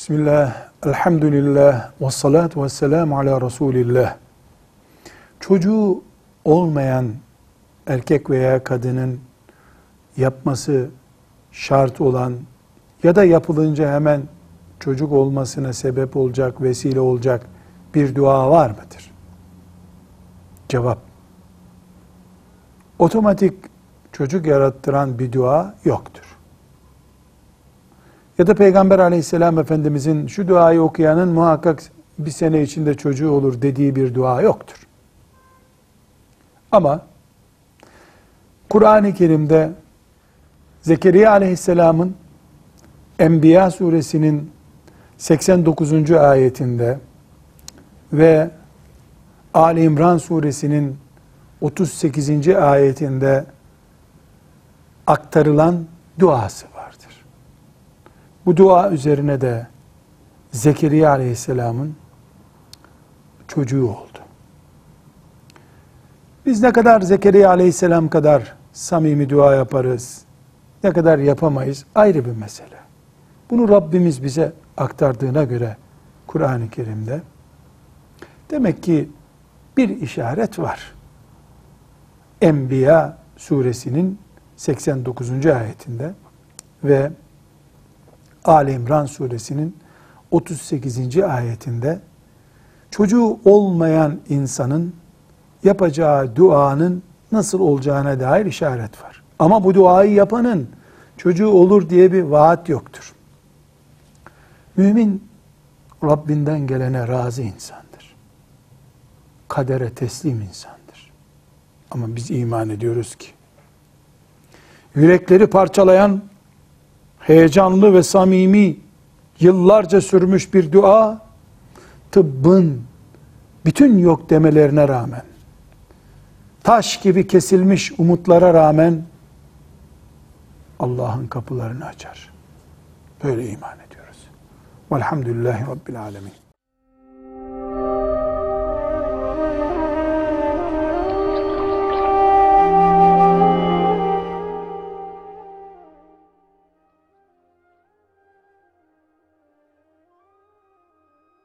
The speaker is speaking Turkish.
Bismillah, elhamdülillah, ve salatu ve selamu ala Resulillah. Çocuğu olmayan erkek veya kadının yapması şart olan ya da yapılınca hemen çocuk olmasına sebep olacak, vesile olacak bir dua var mıdır? Cevap. Otomatik çocuk yarattıran bir dua yoktur. Ya da Peygamber aleyhisselam efendimizin şu duayı okuyanın muhakkak bir sene içinde çocuğu olur dediği bir dua yoktur. Ama Kur'an-ı Kerim'de Zekeriya aleyhisselamın Enbiya suresinin 89. ayetinde ve Ali İmran suresinin 38. ayetinde aktarılan duası vardır. Bu dua üzerine de Zekeriya aleyhisselamın çocuğu oldu. Biz ne kadar Zekeriya aleyhisselam kadar samimi dua yaparız, ne kadar yapamayız ayrı bir mesele. Bunu Rabbimiz bize aktardığına göre Kur'an-ı Kerim'de demek ki bir işaret var. Enbiya suresinin 89. ayetinde ve Ali İmran suresinin 38. ayetinde çocuğu olmayan insanın yapacağı duanın nasıl olacağına dair işaret var. Ama bu duayı yapanın çocuğu olur diye bir vaat yoktur. Mümin Rabbinden gelene razı insandır. Kadere teslim insandır. Ama biz iman ediyoruz ki yürekleri parçalayan heyecanlı ve samimi yıllarca sürmüş bir dua tıbbın bütün yok demelerine rağmen taş gibi kesilmiş umutlara rağmen Allah'ın kapılarını açar. Böyle iman ediyoruz. Velhamdülillahi Rabbil Alemin.